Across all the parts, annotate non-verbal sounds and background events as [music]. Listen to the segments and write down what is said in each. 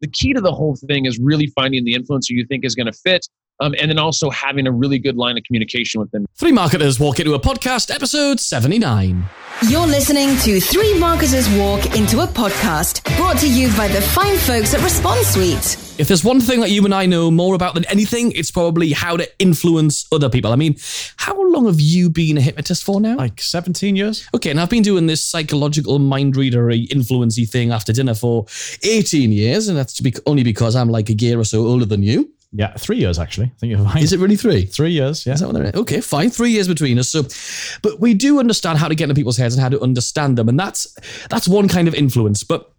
the key to the whole thing is really finding the influencer you think is going to fit um, and then also having a really good line of communication with them. Three Marketers Walk Into a Podcast, episode 79. You're listening to Three Marketers Walk Into a Podcast, brought to you by the fine folks at Response Suite. If there's one thing that you and I know more about than anything, it's probably how to influence other people. I mean, how long have you been a hypnotist for now? Like 17 years? Okay, and I've been doing this psychological mind readery influency thing after dinner for 18 years, and that's be- only because I'm like a year or so older than you. Yeah, three years actually. I think you're fine. Is it really three? Three years, yeah. Is that what they're Okay, fine. Three years between us. So, but we do understand how to get into people's heads and how to understand them, and that's that's one kind of influence. But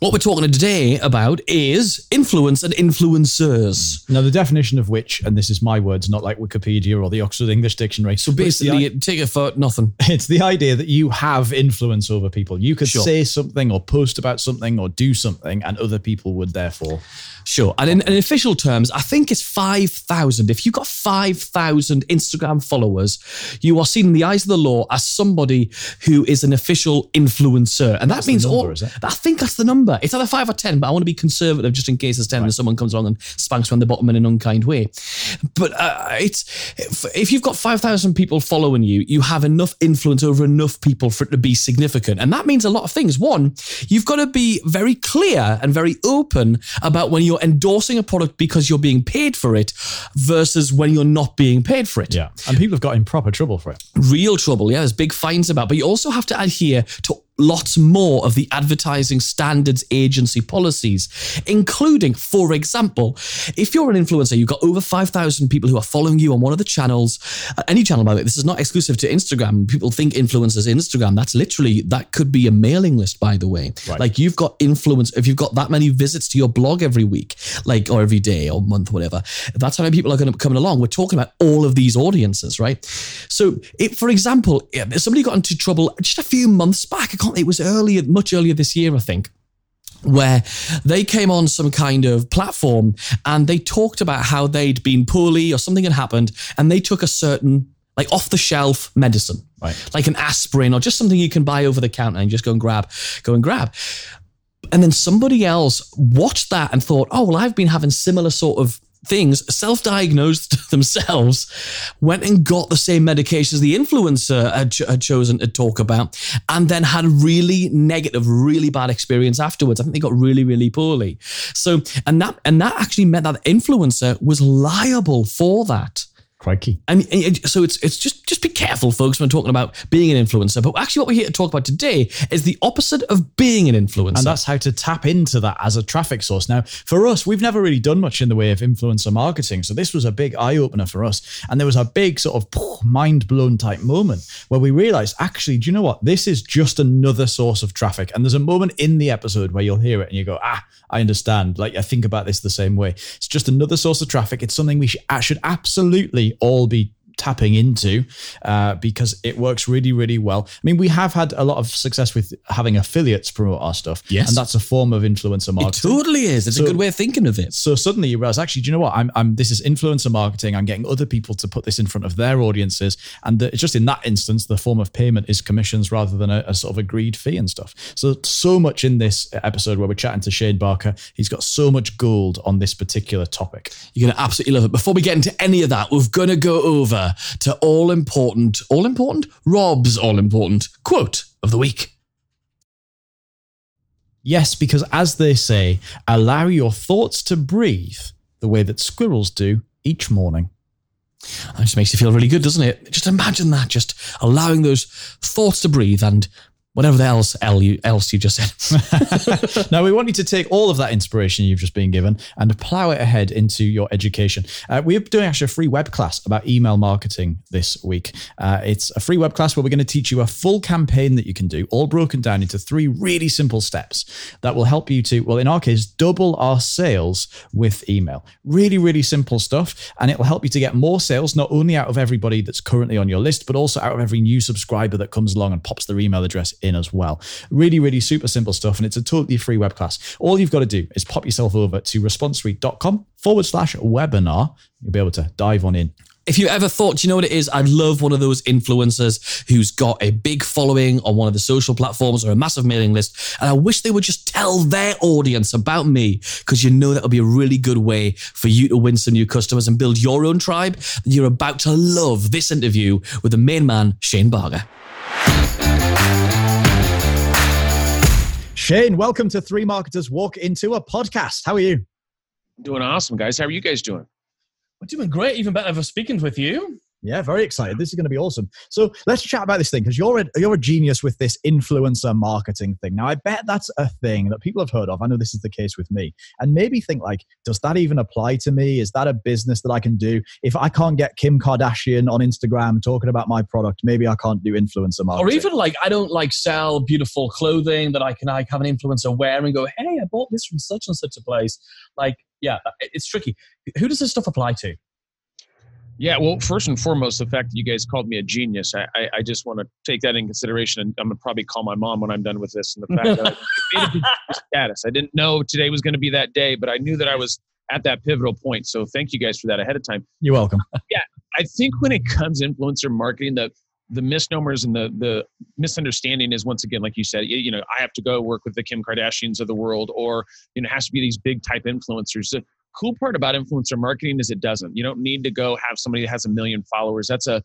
what we're talking today about is influence and influencers. Now, the definition of which, and this is my words, not like Wikipedia or the Oxford English Dictionary. So basically, take it for nothing. [laughs] It's the idea that you have influence over people. You could Sure. say something or post about something or do something, and other people would therefore. Sure. And in, in official terms, I think it's 5,000. If you've got 5,000 Instagram followers, you are seen in the eyes of the law as somebody who is an official influencer. And that means number, all. I think that's the number. It's either five or 10, but I want to be conservative just in case it's 10 and someone comes along and spanks me on the bottom in an unkind way. But uh, it's if, if you've got 5,000 people following you, you have enough influence over enough people for it to be significant. And that means a lot of things. One, you've got to be very clear and very open about when you're endorsing a product because you're being paid for it versus when you're not being paid for it. Yeah. And people have got in proper trouble for it. Real trouble. Yeah, there's big fines about, but you also have to adhere to lots more of the advertising standards agency policies, including, for example, if you're an influencer, you've got over 5,000 people who are following you on one of the channels, uh, any channel, by the way, this is not exclusive to Instagram. People think influencers Instagram. That's literally, that could be a mailing list, by the way. Right. Like you've got influence, if you've got that many visits to your blog every week, like, or every day or month, or whatever, that's how many people are going to coming along. We're talking about all of these audiences, right? So, if, for example, somebody got into trouble just a few months back. Can't. It was earlier, much earlier this year, I think where they came on some kind of platform and they talked about how they'd been poorly or something had happened and they took a certain like off the shelf medicine Right. like an aspirin or just something you can buy over the counter and just go and grab go and grab and then somebody else watched that and thought oh well i've been having similar sort of things self-diagnosed [laughs] themselves went and got the same medications the influencer had, ch- had chosen to talk about and then had really negative really bad experience afterwards. I think they got really really poorly. So and that and that actually meant that the influencer was liable for that Crikey. I mean, so it's it's just just be careful, folks, when talking about being an influencer. But actually, what we're here to talk about today is the opposite of being an influencer. And that's how to tap into that as a traffic source. Now, for us, we've never really done much in the way of influencer marketing. So this was a big eye opener for us. And there was a big sort of mind blown type moment where we realized, actually, do you know what? This is just another source of traffic. And there's a moment in the episode where you'll hear it and you go, ah, I understand. Like, I think about this the same way. It's just another source of traffic. It's something we should, should absolutely all be tapping into uh, because it works really, really well. I mean, we have had a lot of success with having affiliates promote our stuff. Yes. And that's a form of influencer marketing. it totally is. It's a good way of thinking of it. So suddenly you realize, actually, do you know what? I'm, I'm this is influencer marketing. I'm getting other people to put this in front of their audiences. And the, just in that instance, the form of payment is commissions rather than a, a sort of agreed fee and stuff. So, so much in this episode where we're chatting to Shane Barker. He's got so much gold on this particular topic. You're gonna absolutely love it. Before we get into any of that, we're gonna go over to all important, all important, Rob's all important quote of the week. Yes, because as they say, allow your thoughts to breathe the way that squirrels do each morning. That just makes you feel really good, doesn't it? Just imagine that, just allowing those thoughts to breathe and whatever the else L you, else you just said. [laughs] [laughs] now, we want you to take all of that inspiration you've just been given and plow it ahead into your education. Uh, we're doing actually a free web class about email marketing this week. Uh, it's a free web class where we're going to teach you a full campaign that you can do, all broken down into three really simple steps that will help you to, well, in our case, double our sales with email. Really, really simple stuff. And it will help you to get more sales, not only out of everybody that's currently on your list, but also out of every new subscriber that comes along and pops their email address in as well. Really, really super simple stuff. And it's a totally free web class. All you've got to do is pop yourself over to responsesuite.com forward slash webinar. You'll be able to dive on in. If you ever thought, you know what it is? I'd love one of those influencers who's got a big following on one of the social platforms or a massive mailing list. And I wish they would just tell their audience about me because you know that would be a really good way for you to win some new customers and build your own tribe. You're about to love this interview with the main man, Shane Barker. Shane, welcome to Three Marketers Walk Into a Podcast. How are you? Doing awesome, guys. How are you guys doing? We're doing great. Even better for speaking with you. Yeah, very excited. This is going to be awesome. So let's chat about this thing because you're a, you're a genius with this influencer marketing thing. Now, I bet that's a thing that people have heard of. I know this is the case with me, and maybe think like, does that even apply to me? Is that a business that I can do? If I can't get Kim Kardashian on Instagram talking about my product, maybe I can't do influencer marketing. Or even like, I don't like sell beautiful clothing that I can like have an influencer wear and go, hey, I bought this from such and such a place. Like, yeah, it's tricky. Who does this stuff apply to? Yeah, well, first and foremost, the fact that you guys called me a genius, I, I, I just want to take that in consideration. And I'm going to probably call my mom when I'm done with this. And the fact that I made a [laughs] status. I didn't know today was going to be that day, but I knew that I was at that pivotal point. So thank you guys for that ahead of time. You're welcome. [laughs] yeah, I think when it comes influencer marketing, the the misnomers and the the misunderstanding is once again, like you said, you know, I have to go work with the Kim Kardashians of the world, or you know, it has to be these big type influencers. Cool part about influencer marketing is it doesn't. You don't need to go have somebody that has a million followers. That's a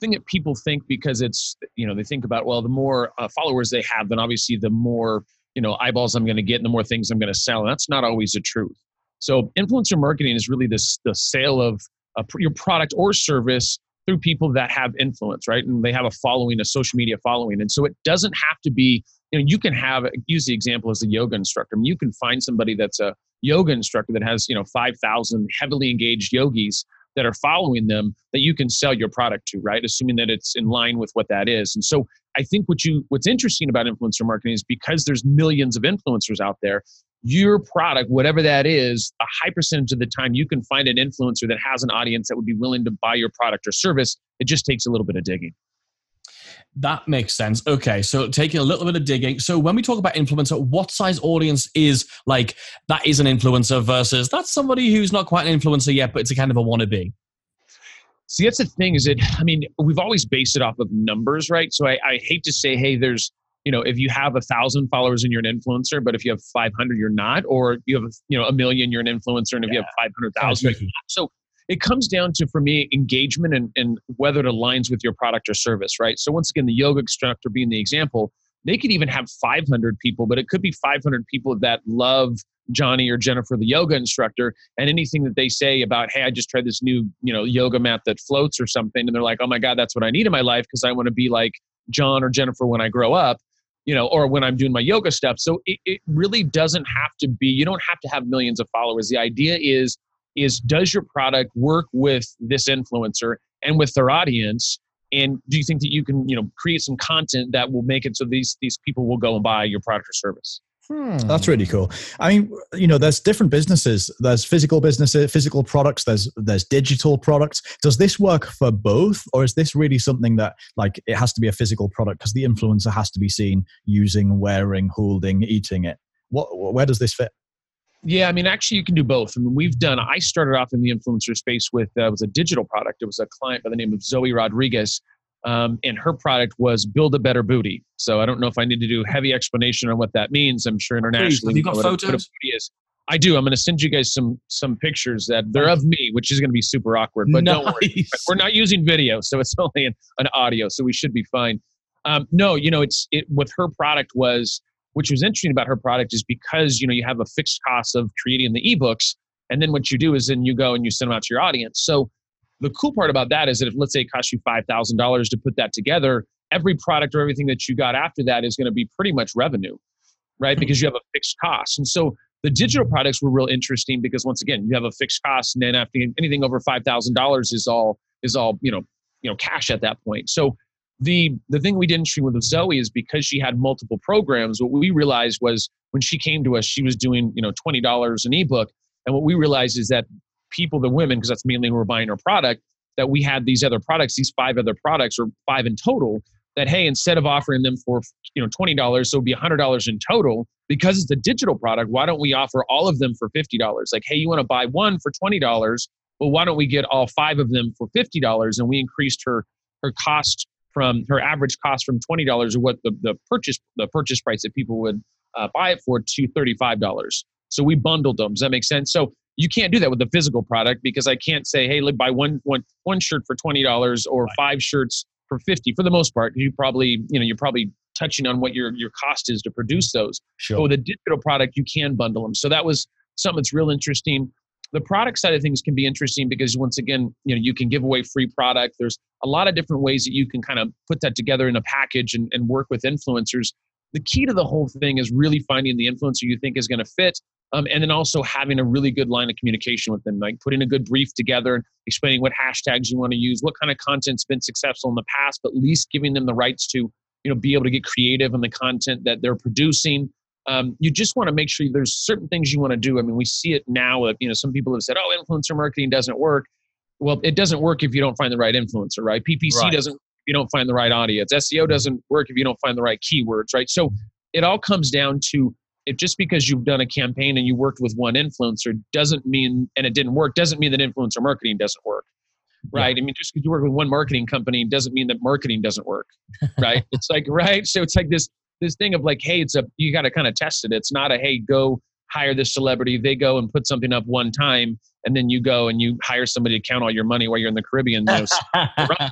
thing that people think because it's you know they think about well the more uh, followers they have then obviously the more you know eyeballs i'm going to get and the more things i'm going to sell and that's not always the truth so influencer marketing is really this the sale of a, your product or service through people that have influence right and they have a following a social media following and so it doesn't have to be you know you can have use the example as a yoga instructor I mean, you can find somebody that's a yoga instructor that has you know 5000 heavily engaged yogis that are following them that you can sell your product to right? Assuming that it's in line with what that is. And so i think what you what's interesting about influencer marketing is because there's millions of influencers out there your product whatever that is a high percentage of the time you can find an influencer that has an audience that would be willing to buy your product or service. It just takes a little bit of digging that makes sense. Okay, so taking a little bit of digging. So when we talk about influencer, what size audience is like that is an influencer versus that's somebody who's not quite an influencer yet, but it's a kind of a wannabe? See, that's the thing. Is it? I mean, we've always based it off of numbers, right? So I, I hate to say, hey, there's you know, if you have a thousand followers and you're an influencer, but if you have 500, you're not, or you have, you know, a million, you're an influencer, and if yeah. you have 500,000, so it comes down to for me engagement and, and whether it aligns with your product or service right? So once again the yoga instructor being the example they could even have 500 people but it could be 500 people that love johnny or jennifer the yoga instructor and anything that they say about hey i just tried this new you know yoga mat that floats or something and they're like oh my god that's what i need in my life because i want to be like john or jennifer when i grow up you know or when i'm doing my yoga stuff. So it, it really doesn't have to be you don't have to have millions of followers. The idea is is does your product work with this influencer and with their audience and do you think that you can you know create some content that will make it so these these people will go and buy your product or service Hmm. That's really cool. I mean, you know, there's different businesses. There's physical businesses, physical products. There's there's digital products. Does this work for both, or is this really something that like it has to be a physical product because the influencer has to be seen using, wearing, holding, eating it? What where does this fit? Yeah, I mean, actually, you can do both. I mean, we've done. I started off in the influencer space with uh, was a digital product. It was a client by the name of Zoe Rodriguez, um, and her product was Build a Better Booty. So I don't know if I need to do heavy explanation on what that means. I'm sure internationally, Please, you got photos. What a, what a. I do. I'm going to send you guys some some pictures that they're of me, which is going to be super awkward. But nice. don't worry, we're not using video, so it's [laughs] only an, an audio, so we should be fine. Um, no, you know, it's it. What her product was which was interesting about her product is because you know you have a fixed cost of creating the ebooks and then what you do is then you go and you send them out to your audience. So the cool part about that is that if let's say it costs you $5000 to put that together every product or everything that you got after that is going to be pretty much revenue right? Mm-hmm. Because you have a fixed cost. And so the digital products were real interesting because once again you have a fixed cost and then after anything over $5000 is all is all you know you know cash at that point. So the the thing we did interesting with Zoe is because she had multiple programs. What we realized was when she came to us, she was doing you know twenty dollars an ebook, and what we realized is that people, the women, because that's mainly who were buying our product, that we had these other products, these five other products or five in total. That hey, instead of offering them for you know twenty dollars, so it'd be hundred dollars in total. Because it's a digital product, why don't we offer all of them for fifty dollars? Like, hey, you want to buy one for twenty dollars, well, why don't we get all five of them for fifty dollars? And we increased her her cost from her average cost from twenty dollars or what the, the purchase the purchase price that people would uh, buy it for to thirty five dollars. So we bundled them. Does that make sense? So you can't do that with a physical product because I can't say, hey, look, buy one one one shirt for twenty dollars or right. five shirts for fifty. For the most part, you probably you know you're probably touching on what your your cost is to produce those. Sure. But with a digital product, you can bundle them. So that was something that's real interesting. The product side of things can be interesting because once again, you know, you can give away free product. There's a lot of different ways that you can kind of put that together in a package and, and work with influencers. The key to the whole thing is really finding the influencer you think is going to fit um, and then also having a really good line of communication with them, like putting a good brief together, and explaining what hashtags you want to use, what kind of content's been successful in the past, but at least giving them the rights to, you know, be able to get creative in the content that they're producing. Um, you just want to make sure there's certain things you want to do. I mean, we see it now. that you know, some people have said, "Oh, influencer marketing doesn't work." Well, it doesn't work if you don't find the right influencer, right? PPC right. doesn't if you don't find the right audience. SEO doesn't work if you don't find the right keywords, right? So it all comes down to if just because you've done a campaign and you worked with one influencer doesn't mean and it didn't work doesn't mean that influencer marketing doesn't work right i mean just because you work with one marketing company doesn't mean that marketing doesn't work right it's like [laughs] right so it's like this this thing of like hey it's a you got to kind of test it it's not a hey go hire this celebrity they go and put something up one time and then you go and you hire somebody to count all your money while you're in the caribbean you know, [laughs]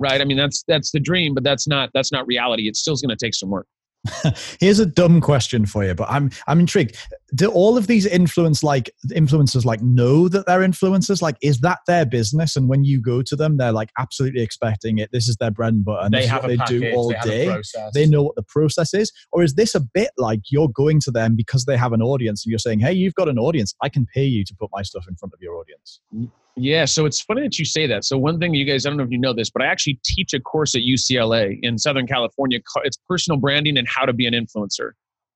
right. i mean that's that's the dream but that's not that's not reality it's still going to take some work [laughs] Here's a dumb question for you, but I'm I'm intrigued. Do all of these influence like influencers like know that they're influencers? Like, is that their business? And when you go to them, they're like absolutely expecting it. This is their bread and butter. And they have what they package, do all they day. They know what the process is. Or is this a bit like you're going to them because they have an audience and you're saying, "Hey, you've got an audience. I can pay you to put my stuff in front of your audience." Yeah, so it's funny that you say that. So one thing you guys, I don't know if you know this, but I actually teach a course at UCLA in Southern California. It's personal branding and how to be an influencer.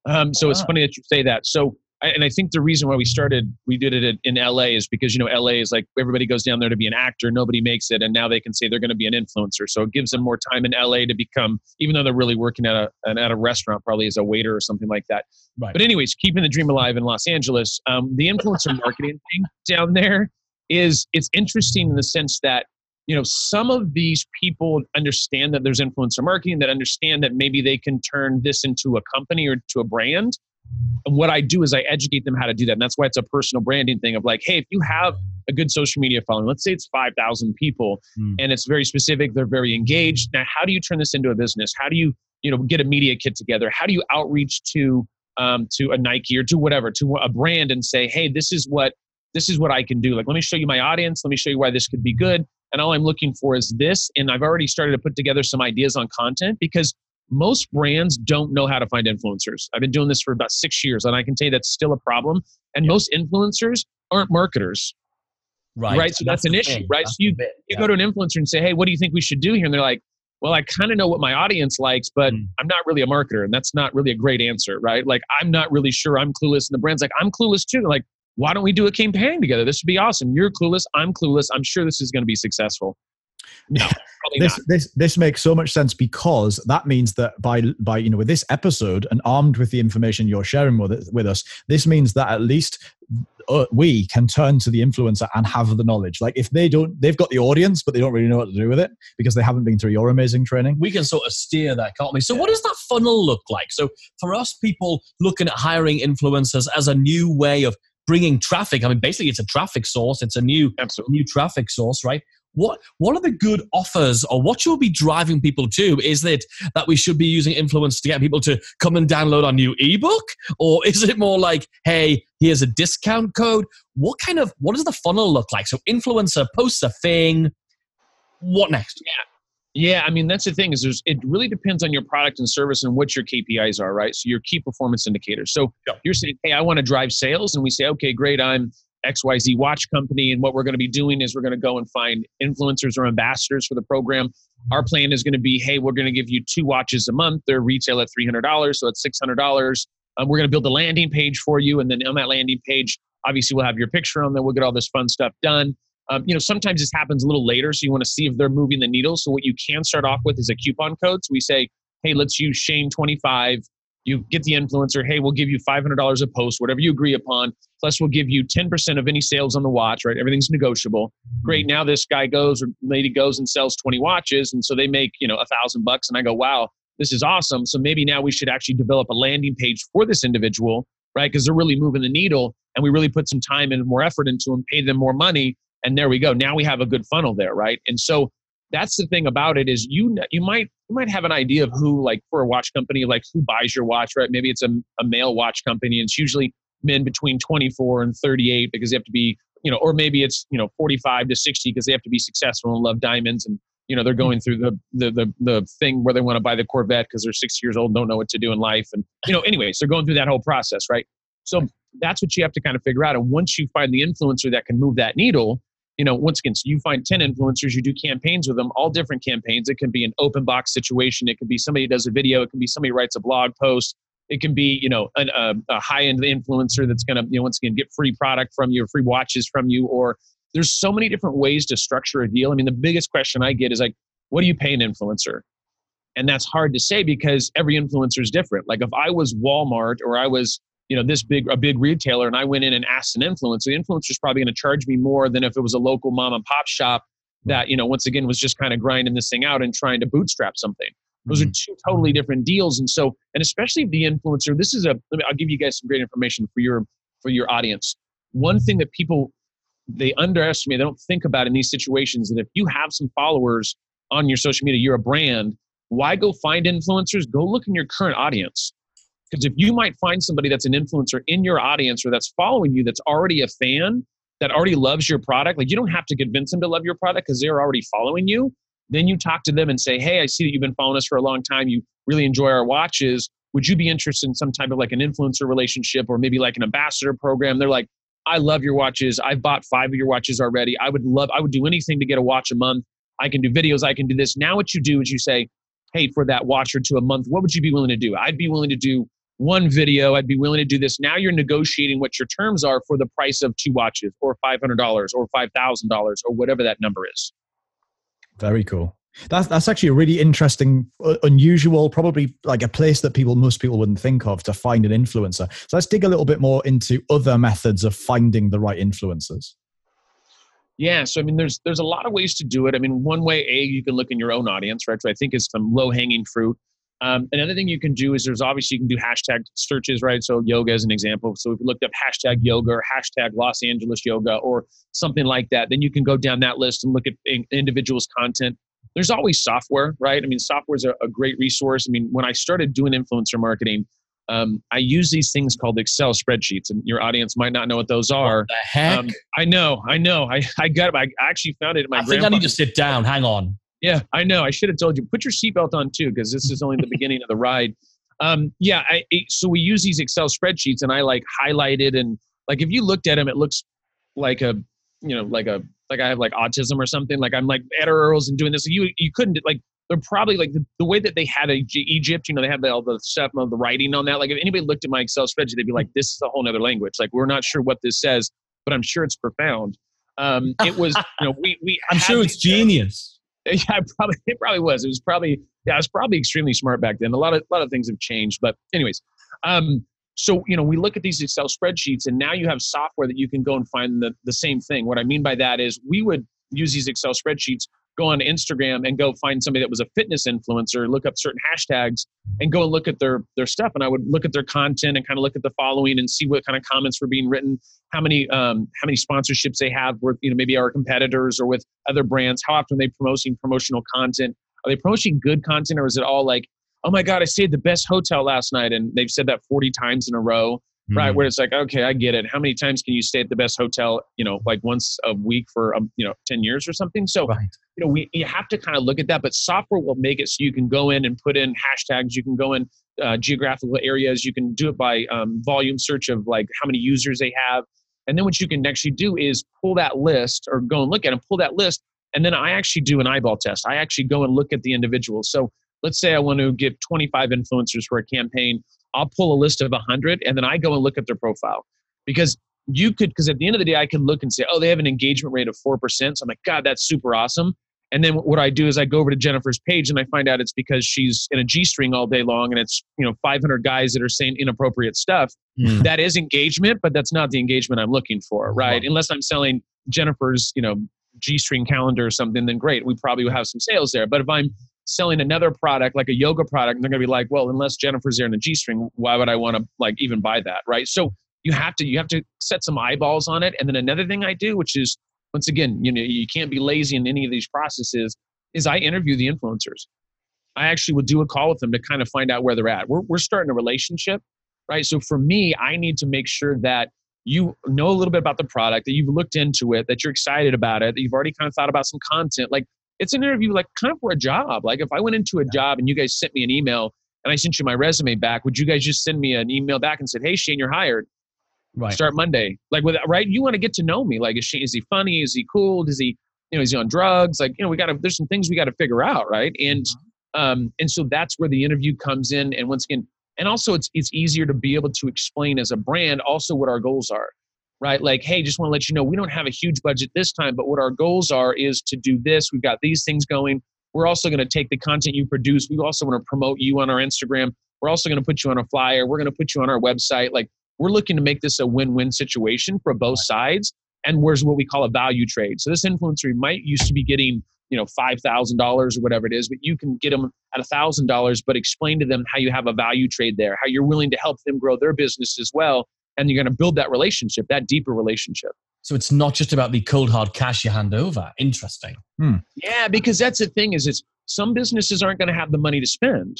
Um, so it's ah. funny that you say that. So, and I think the reason why we started, we did it in LA is because, you know, LA is like everybody goes down there to be an actor, nobody makes it. And now they can say they're going to be an influencer. So it gives them more time in LA to become, even though they're really working at a, at a restaurant, probably as a waiter or something like that. Right. But anyways, keeping the dream alive in Los Angeles, um, the influencer marketing thing down there is it's interesting in the sense that you know some of these people understand that there's influencer marketing that understand that maybe they can turn this into a company or to a brand and what i do is i educate them how to do that and that's why it's a personal branding thing of like hey if you have a good social media following let's say it's 5000 people mm. and it's very specific they're very engaged now how do you turn this into a business how do you you know get a media kit together how do you outreach to um, to a nike or to whatever to a brand and say hey this is what this is what I can do. Like, let me show you my audience. Let me show you why this could be good. And all I'm looking for is this. And I've already started to put together some ideas on content because most brands don't know how to find influencers. I've been doing this for about six years, and I can tell you that's still a problem. And most influencers aren't marketers. Right. Right. So that's, that's an issue, thing. right? That's so you, yeah. you go to an influencer and say, hey, what do you think we should do here? And they're like, well, I kind of know what my audience likes, but mm. I'm not really a marketer. And that's not really a great answer, right? Like, I'm not really sure I'm clueless. And the brand's like, I'm clueless too. Like, why don't we do a campaign together? This would be awesome. You're clueless. I'm clueless. I'm sure this is going to be successful. [laughs] No, this, not. this this makes so much sense because that means that by by you know with this episode and armed with the information you're sharing with with us, this means that at least uh, we can turn to the influencer and have the knowledge. Like if they don't, they've got the audience, but they don't really know what to do with it because they haven't been through your amazing training. We can sort of steer that, can't we? So, yeah. what does that funnel look like? So, for us, people looking at hiring influencers as a new way of bringing traffic. I mean, basically, it's a traffic source. It's a new, Absolutely. new traffic source, right? What what are the good offers, or what should be driving people to? Is it that we should be using influence to get people to come and download our new ebook, or [laughs] is it more like, hey, here's a discount code? What kind of what does the funnel look like? So, influencer posts a thing. What next? Yeah. Yeah, I mean that's the thing is there's it really depends on your product and service and what your KPIs are, right? So your key performance indicators. So you're saying, hey, I want to drive sales, and we say, okay, great, I'm XYZ watch company, and what we're going to be doing is we're going to go and find influencers or ambassadors for the program. Our plan is going to be, hey, we're going to give you two watches a month. They're retail at three hundred dollars, so that's six hundred dollars. Um, we're going to build a landing page for you, and then on that landing page, obviously we'll have your picture on there. We'll get all this fun stuff done. Um, you know, sometimes this happens a little later, so you want to see if they're moving the needle. So what you can start off with is a coupon code. So we say, hey, let's use Shane twenty five you get the influencer, hey, we'll give you $500 a post, whatever you agree upon. Plus, we'll give you 10% of any sales on the watch, right? Everything's negotiable. Great. Now this guy goes or lady goes and sells 20 watches. And so they make, you know, a thousand bucks. And I go, wow, this is awesome. So maybe now we should actually develop a landing page for this individual, right? Because they're really moving the needle and we really put some time and more effort into them, pay them more money. And there we go. Now we have a good funnel there, right? And so that's the thing about it is you you might you might have an idea of who like for a watch company like who buys your watch right maybe it's a, a male watch company and it's usually men between 24 and 38 because they have to be you know or maybe it's you know 45 to 60 because they have to be successful and love diamonds and you know they're mm-hmm. going through the the the, the thing where they want to buy the corvette because they're 60 years old don't know what to do in life and you know anyways they're going through that whole process right so that's what you have to kind of figure out and once you find the influencer that can move that needle you know, once again, so you find 10 influencers, you do campaigns with them, all different campaigns. It can be an open box situation. It can be somebody does a video. It can be somebody writes a blog post. It can be, you know, an, a, a high end influencer that's going to, you know, once again, get free product from you or free watches from you. Or there's so many different ways to structure a deal. I mean, the biggest question I get is like, what do you pay an influencer? And that's hard to say because every influencer is different. Like if I was Walmart or I was you know this big a big retailer and i went in and asked an influencer the influencer is probably going to charge me more than if it was a local mom and pop shop that you know once again was just kind of grinding this thing out and trying to bootstrap something. Those mm-hmm. are two totally different deals and so and especially the influencer this is a i'll give you guys some great information for your for your audience. One thing that people they underestimate they don't think about in these situations that if you have some followers on your social media you're a brand why go find influencers? Go look in your current audience because if you might find somebody that's an influencer in your audience or that's following you that's already a fan, that already loves your product, like you don't have to convince them to love your product because they're already following you. Then you talk to them and say, Hey, I see that you've been following us for a long time. You really enjoy our watches. Would you be interested in some type of like an influencer relationship or maybe like an ambassador program? They're like, I love your watches. I've bought five of your watches already. I would love, I would do anything to get a watch a month. I can do videos. I can do this. Now, what you do is you say, Hey, for that watch or two a month, what would you be willing to do? I'd be willing to do one video, I'd be willing to do this. Now you're negotiating what your terms are for the price of two watches or $500 or $5,000 or whatever that number is. Very cool. That's that's actually a really interesting, uh, unusual, probably like a place that people most people wouldn't think of to find an influencer. So let's dig a little bit more into other methods of finding the right influencers. Yeah, so I mean, there's there's a lot of ways to do it. I mean, one way, a you can look in your own audience, right? So I think is some low hanging fruit. Um, another thing you can do is there's obviously you can do hashtag searches, right? So yoga as an example. So if you looked up hashtag yoga or hashtag Los Angeles yoga or something like that, then you can go down that list and look at individuals' content. There's always software, right? I mean, software is a, a great resource. I mean, when I started doing influencer marketing, um, I use these things called Excel spreadsheets, and your audience might not know what those are. What the heck? Um, I know, I know. I, I got it. I actually found it. In my I think I need to sit down. Hang on. Yeah, I know. I should have told you. Put your seatbelt on too, because this is only the [laughs] beginning of the ride. Um, yeah, I, so we use these Excel spreadsheets, and I like highlighted and like if you looked at them, it looks like a you know like a like I have like autism or something. Like I'm like Earls and doing this. You you couldn't like they're probably like the, the way that they had a, Egypt. You know, they have all the stuff of the writing on that. Like if anybody looked at my Excel spreadsheet, they'd be like, "This is a whole other language." Like we're not sure what this says, but I'm sure it's profound. Um, it was you know we we. I'm sure it's genius. [laughs] Yeah, probably it probably was. It was probably yeah, I was probably extremely smart back then. A lot of a lot of things have changed, but anyways, um, so you know we look at these Excel spreadsheets, and now you have software that you can go and find the the same thing. What I mean by that is we would use these Excel spreadsheets go on Instagram and go find somebody that was a fitness influencer, look up certain hashtags and go and look at their their stuff. And I would look at their content and kind of look at the following and see what kind of comments were being written, how many um, how many sponsorships they have with you know maybe our competitors or with other brands. How often are they promoting promotional content? Are they promoting good content or is it all like, oh my god, I stayed the best hotel last night and they've said that 40 times in a row? Mm-hmm. right? Where it's like, okay, I get it. How many times can you stay at the best hotel, you know, like once a week for, um, you know, 10 years or something? So, right. you know, we, you have to kind of look at that, but software will make it so you can go in and put in hashtags, you can go in uh, geographical areas, you can do it by um, volume search of like how many users they have. And then what you can actually do is pull that list or go and look at and pull that list. And then I actually do an eyeball test. I actually go and look at the individuals. So let's say I want to get 25 influencers for a campaign. I'll pull a list of 100 and then I go and look at their profile because you could, because at the end of the day, I can look and say, oh, they have an engagement rate of 4%. So I'm like, God, that's super awesome. And then what I do is I go over to Jennifer's page and I find out it's because she's in a G string all day long and it's, you know, 500 guys that are saying inappropriate stuff. Mm. That is engagement, but that's not the engagement I'm looking for, right? Wow. Unless I'm selling Jennifer's, you know, G string calendar or something, then great. We probably will have some sales there. But if I'm selling another product like a yoga product, and they're going to be like, well, unless Jennifer's there in a G string, why would I want to like even buy that, right? So you have to you have to set some eyeballs on it. And then another thing I do, which is once again, you know, you can't be lazy in any of these processes, is I interview the influencers. I actually will do a call with them to kind of find out where they're at. We're we're starting a relationship, right? So for me, I need to make sure that you know a little bit about the product, that you've looked into it, that you're excited about it, that you've already kind of thought about some content. Like it's an interview, like kind of for a job. Like if I went into a job and you guys sent me an email and I sent you my resume back, would you guys just send me an email back and said, "Hey Shane, you're hired. Right. Start Monday." Like with right, you want to get to know me. Like is, Shane, is he funny? Is he cool? Does he, you know, is he on drugs? Like you know, we got to. There's some things we got to figure out, right? And um, and so that's where the interview comes in. And once again, and also it's it's easier to be able to explain as a brand also what our goals are right? Like hey just want to let you know we don't have a huge budget this time but what our goals are is to do this. We've got these things going. We're also going to take the content you produce. We also want to promote you on our instagram. We're also going to put you on a flyer. We're going to put you on our website. Like we're looking to make this a win-win situation for both sides. And where's what we call a value trade. So this influencer might used to be getting you know $5000 or whatever it is but you can get them at a $1000 but explain to them how you have a value trade there how you're willing to help them grow their business as well and you're going to build that relationship that deeper relationship. So it's not just about the cold hard cash you hand over. Interesting. Hmm. yeah because that's the thing is it's some businesses aren't going to have the money to spend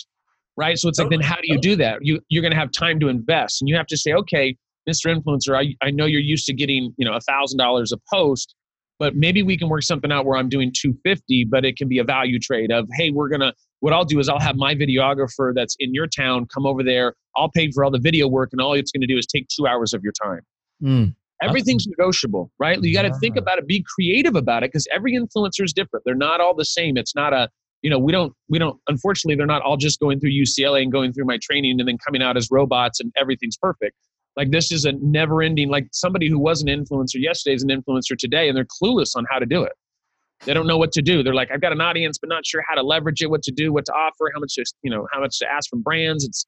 right? So it's like then how do you do that? You you're going to have time to invest and you have to say okay mr influencer i, I know you're used to getting you know a thousand dollars a post but maybe we can work something out where i'm doing 250 but it can be a value trade of hey we're going to what i'll do is i'll have my videographer that's in your town come over there i'll pay for all the video work and all it's going to do is take two hours of your time. Mm. everything's negotiable right? You got to think about it be creative about it because every influencer is different. They're not all the same. It's not a you know we don't we don't unfortunately they're not all just going through ucla and going through my training and then coming out as robots and everything's perfect. Like this is a never ending like somebody who was an influencer yesterday is an influencer today and they're clueless on how to do it. They don't know what to do. They're like i've got an audience but not sure how to leverage it what to do what to offer how much to you know how much to ask from brands. It's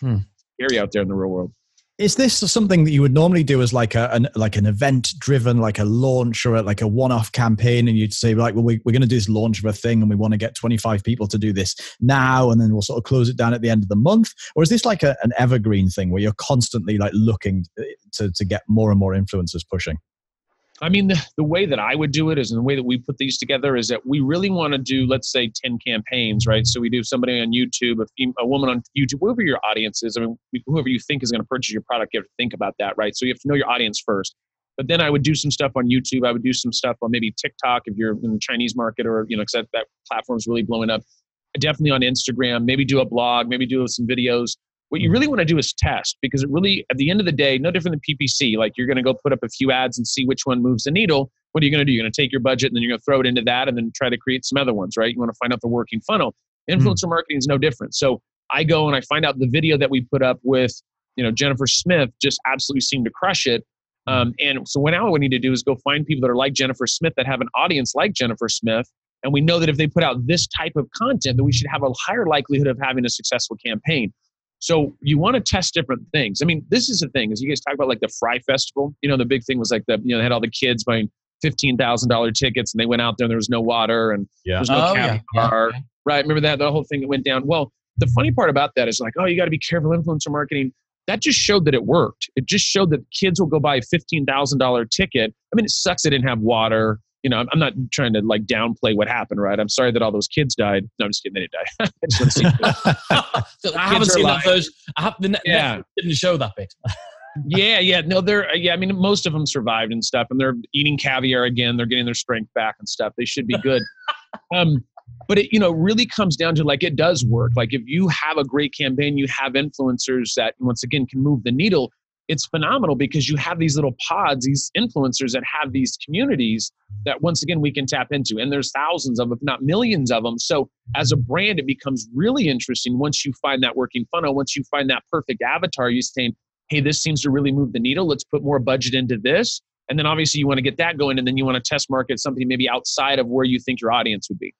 Hmm. scary out there in the real world Is this something that you would normally do as like a an, like an event driven, like a launch or a, like a one off campaign, and you'd say like, well, we, we're going to do this launch of a thing, and we want to get twenty five people to do this now, and then we'll sort of close it down at the end of the month, or is this like a, an evergreen thing where you're constantly like looking to to get more and more influencers pushing? I mean, the, the way that I would do it is, and the way that we put these together is that we really want to do, let's say, 10 campaigns, right? So we do somebody on YouTube, a, fem- a woman on YouTube, whoever your audience is. I mean, whoever you think is going to purchase your product, you have to think about that, right? So you have to know your audience first. But then I would do some stuff on YouTube. I would do some stuff on maybe TikTok if you're in the Chinese market or, you know, because that, that platform's really blowing up. Definitely on Instagram, maybe do a blog, maybe do some videos. What you mm. really want to do is test because it really, at the end of the day, no different than PPC. Like you're going to go put up a few ads and see which one moves the needle. What are you going to do? You're going to take your budget and then you're going to throw it into that and then try to create some other ones, right? You want to find out the working funnel. Mm. Influencer marketing is no different. So I go and I find out the video that we put up with, you know, Jennifer Smith just absolutely seemed to crush it. Mm. Um, and so what now we need to do is go find people that are like Jennifer Smith that have an audience like Jennifer Smith. And we know that if they put out this type of content, that we should have a higher likelihood of having a successful campaign. So you want to test different things. I mean, this is the thing, is you guys talk about like the Fyre Festival. You know, the big thing was like the you know they had all the kids buying fifteen thousand dollar tickets, and they went out there and there was no water and Yeah. there's no Oh, yeah. caviar. Yeah. Right? Remember that the whole thing that went down. Well, the funny part about that is like, oh, you got to be careful influencer marketing. That just showed that it worked. It just showed that kids will go buy a fifteen thousand dollar ticket. I mean, it sucks they didn't have water. You know, I'm, I'm not trying to like downplay what happened, right? I'm sorry that all those kids died. No, I'm just kidding. They didn't die. [laughs] I just want to see [laughs] [laughs] So I haven't seen alive. that version. I have the net Yeah. Didn't show that bit. yeah, yeah. No, they're yeah. I mean, most of them survived and stuff, and they're eating caviar again. They're getting their strength back and stuff. They should be good. um, but it you know really comes down to like it does work. Like if you have a great campaign, you have influencers that once again can move the needle. It's phenomenal because you have these little pods, these influencers that have these communities that once again we can tap into, and there's thousands of, if not millions of them. So as a brand, it becomes really interesting once you find that working funnel. Once you find that perfect avatar, you say, hey, this seems to really move the needle. Let's put more budget into this. And then obviously you want to get that going, and then you want to test market something maybe outside of where you think your audience would be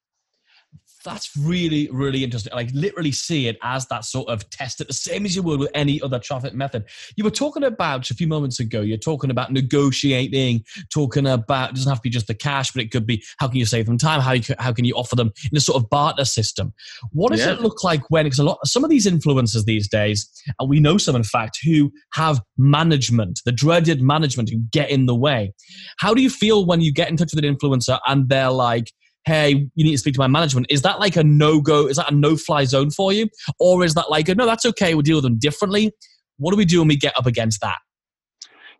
that's really really interesting. Like literally see it as that sort of test it the same as you would with any other traffic method. You were talking about a few moments ago you're talking about negotiating talking about it doesn't have to be just the cash but it could be how can you save them time? How, you, how can you offer them in a sort of barter system? What does yeah. it look like when because a lot some of these influencers these days and we know some in fact who have management the dreaded management who get in the way. How do you feel when you get in touch with an influencer and they're like hey, you need to speak to my management. Is that like a no go? Is that a no fly zone for you? Or is that like, a, no, that's okay. We'll deal with them differently. What do we do when we get up against that?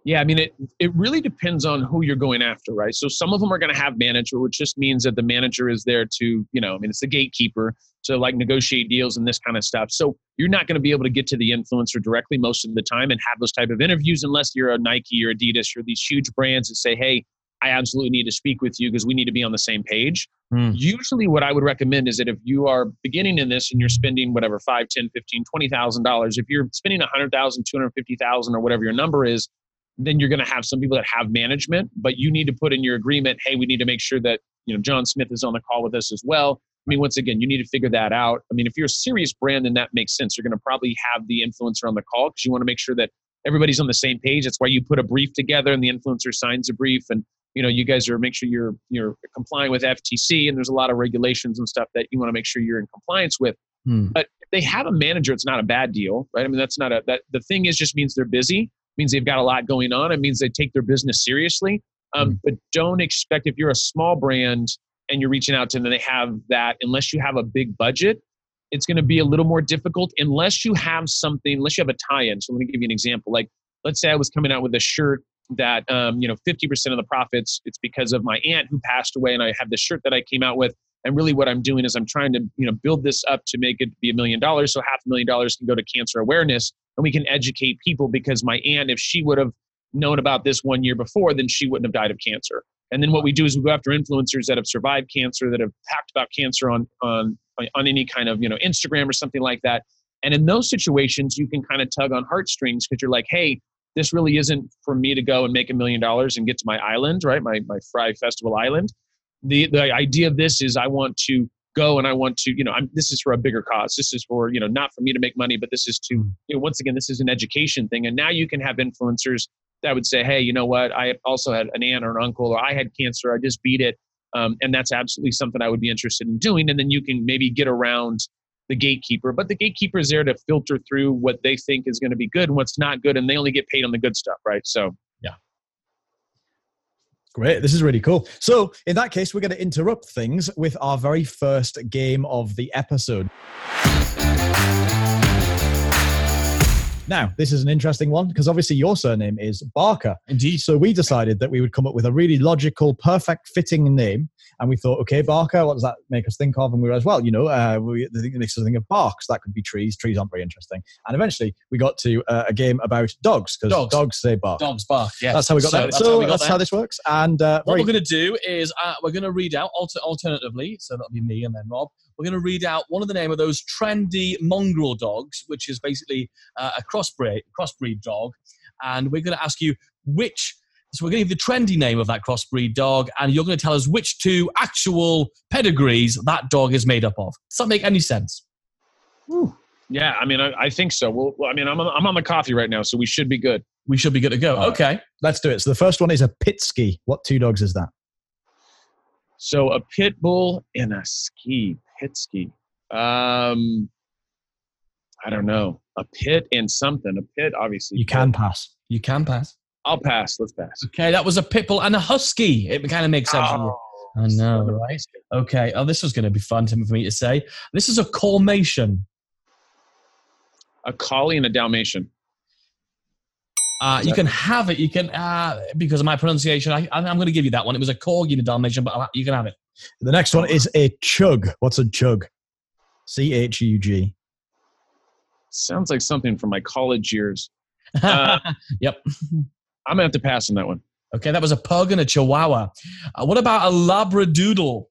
Yeah, I mean, it, it really depends on who you're going after, right? So some of them are going to have manager, which just means that the manager is there to, you know, I mean, it's the gatekeeper to like negotiate deals and this kind of stuff. So you're not going to be able to get to the influencer directly most of the time and have those type of interviews unless you're a Nike or Adidas or these huge brands that say, hey, I absolutely need to speak with you because we need to be on the same page. Mm. Usually what I would recommend is that if you are beginning in this and you're spending whatever, five, 10, 15, $20,000, if you're spending 100,000, 250,000 or whatever your number is, then you're going to have some people that have management, but you need to put in your agreement, hey, we need to make sure that, you know, John Smith is on the call with us as well. I mean, once again, you need to figure that out. I mean, if you're a serious brand, then that makes sense. You're going to probably have the influencer on the call because you want to make sure that everybody's on the same page. That's why you put a brief together and the influencer signs a brief and you know you guys are make sure you're you're complying with FTC and there's a lot of regulations and stuff that you want to make sure you're in compliance with. Hmm. But if they have a manager, it's not a bad deal, right? I mean that's not a that the thing is just means they're busy, means they've got a lot going on. It means they take their business seriously. Um, hmm. But don't expect if you're a small brand and you're reaching out to them they have that, unless you have a big budget, it's going to be a little more difficult unless you have something, unless you have a tie-in. So let me give you an example. Like let's say I was coming out with a shirt that um, you know 50% of the profits it's because of my aunt who passed away and i have this shirt that i came out with. And really what i'm doing is i'm trying to you know build this up to make it be a million dollars. So half a million dollars can go to cancer awareness and we can educate people because my aunt if she would have known about this one year before then she wouldn't have died of cancer. And then what we do is we go after influencers that have survived cancer that have talked about cancer on on on any kind of you know instagram or something like that. And in those situations you can kind of tug on heartstrings because you're like hey this really isn't for me to go and make a million dollars and get to my island, right? My my Fyre Festival Island. The the idea of this is I want to go and I want to, you know, I'm, this is for a bigger cause. This is for, you know, not for me to make money, but this is to, hmm. you know, once again, this is an education thing. And now you can have influencers that would say, hey, you know what? I also had an aunt or an uncle, or I had cancer. I just beat it. Um, and that's absolutely something I would be interested in doing. And then you can maybe get around the gatekeeper, but the gatekeeper is there to filter through what they think is going to be good and what's not good, and they only get paid on the good stuff, right? So, yeah. Great. This is really cool. So, in that case, we're going to interrupt things with our very first game of the episode. Now, this is an interesting one because obviously your surname is Barker. Indeed. So we decided that we would come up with a really logical, perfect fitting name and we thought, okay, Barker, what does that make us think of? And we were as well, you know, uh, we think it makes us think of barks. That could be trees. Trees aren't very interesting. And eventually we got to uh, a game about dogs because dogs. dogs. say bark. Dogs bark, yeah. That's how we got so there. That's, so how, got that's there. how this works. And uh, what very- we're going to do is uh, we're going to read out alter- alternatively, so that'll be me and then Rob. We're going to read out one of the name of those trendy mongrel dogs, which is basically uh, a crossbreed, crossbreed dog. And we're going to ask you which so we're going to give the trendy name of that crossbreed dog, and you're going to tell us which two actual pedigrees that dog is made up of. Does that make any sense? Ooh. Yeah, I mean, I, I think so. Well, I mean, I'm on, I'm on the coffee right now, so we should be good. We should be good to go. All okay, right. let's do it. So the first one is a Pitsky. What two dogs is that? So a pit bull and a ski. Pitsky. Um, I don't know. A pit and something. A pit, obviously. You can pass. You can pass. I'll pass. Let's pass. Okay, that was a pitbull and a husky. It kind of makes sense. Oh, I know, right? Okay. Oh, this was going to be fun for me to say. This is a Cormation. A collie and a Dalmatian. Uh, you can have it. You can uh, because of my pronunciation. I, am going to give you that one. It was a corgi and a Dalmatian, but you can have it. The next one is a chug. What's a chug? C H U G. Sounds like something from my college years. [laughs] Uh, yep. [laughs] I'm gonna have to pass on that one. Okay, that was a pug and a chihuahua. Uh, what about a labradoodle?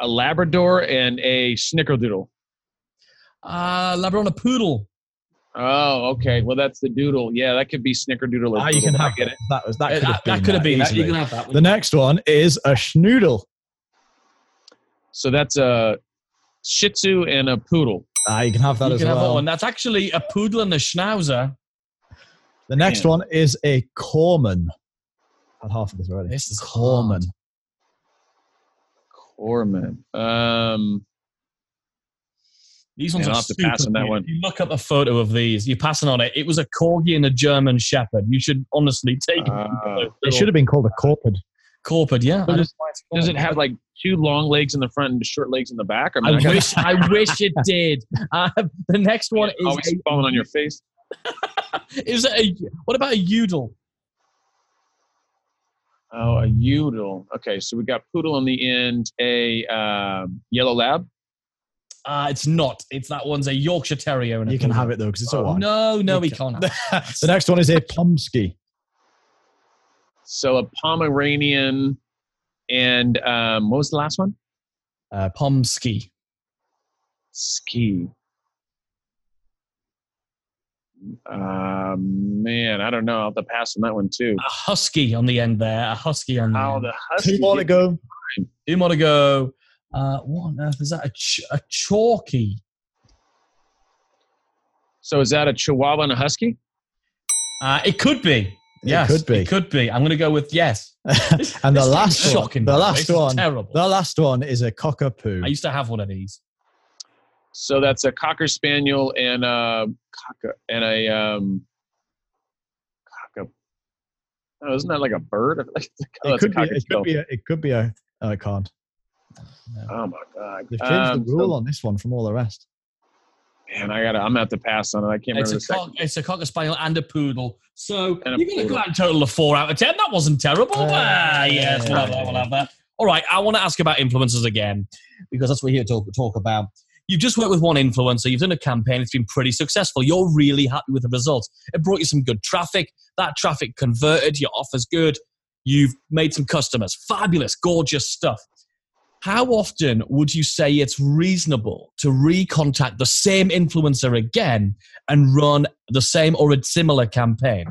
A Labrador and a snickerdoodle. Uh, Labrador and a poodle. Oh, okay. Well, that's the doodle. Yeah, that could be snickerdoodle or Ah, you can but I have get it. That was that. Could that, have that been could have been that. You can have that. one. The next one is a schnoodle. So that's a Shih Tzu and a poodle. Ah, you can have that you as can have that well. one. That's actually a poodle and a schnauzer. The next Man. one is a corman. Had half of this already. This is corman. hard. Corman. Um, These ones Man, are I'll have to super pass on that cute. one. You look up a photo of these, you're passing on it. It was a corgi and a German shepherd. You should honestly take Uh, it. It should have been called a corpid. corpid, yeah. So does- don't know why it's does it have like two long legs in the front and short legs in the back? I mean, got- wish, I wish it [laughs] did. Uh, the next one is always a, falling on your face. [laughs] is it a what about a udel? Oh, a Udel. Okay, so we got poodle on the end, a um, yellow lab. Uh, it's not. It's that one's a Yorkshire Terrier. And You can poodle. have it though because it's a Oh, one. No, no, You we can- can't. [laughs] have the next one is a pomsky. So a Pomeranian, and um, what was the last one? Uh, Pomsky. Ski. Um, man, I don't know. I'll have to pass on that one too. A husky on the end there. A husky on the How end. the husky? two more to go. Two more to go. Uh, what on earth is that? A, ch- a chalky. So is that a Chihuahua and a husky? Uh, it could be. It could be. It could be. I'm going to go with yes. [laughs] and the last one, shocking. the by way. last one, Terrible. the last one is a cockapoo. I used to have one of these. So that's a cocker spaniel and a cocker and a um, cocker. Oh, isn't that like a bird? [laughs] Oh, it it's a could be. It could be. A, it could be a. Oh, it can't. Oh my god! They've changed Um, the rule so- on this one from all the rest. man, I gotta. I'm gonna have to pass on it. I can't It's remember a, the second. cock, it's a cocker spaniel and a poodle. So a you're going to poodle. grand total of four out of ten. That wasn't terrible. ah, yes, we'll have that. We'll have that. All right. I want to ask about influencers again because that's what we're here to talk, talk about. You've just worked with one influencer. You've done a campaign. It's been pretty successful. You're really happy with the results. It brought you some good traffic. That traffic converted. Your offer's good. You've made some customers. Fabulous, gorgeous stuff. How often would you say it's reasonable to recontact the same influencer again and run the same or a similar campaign?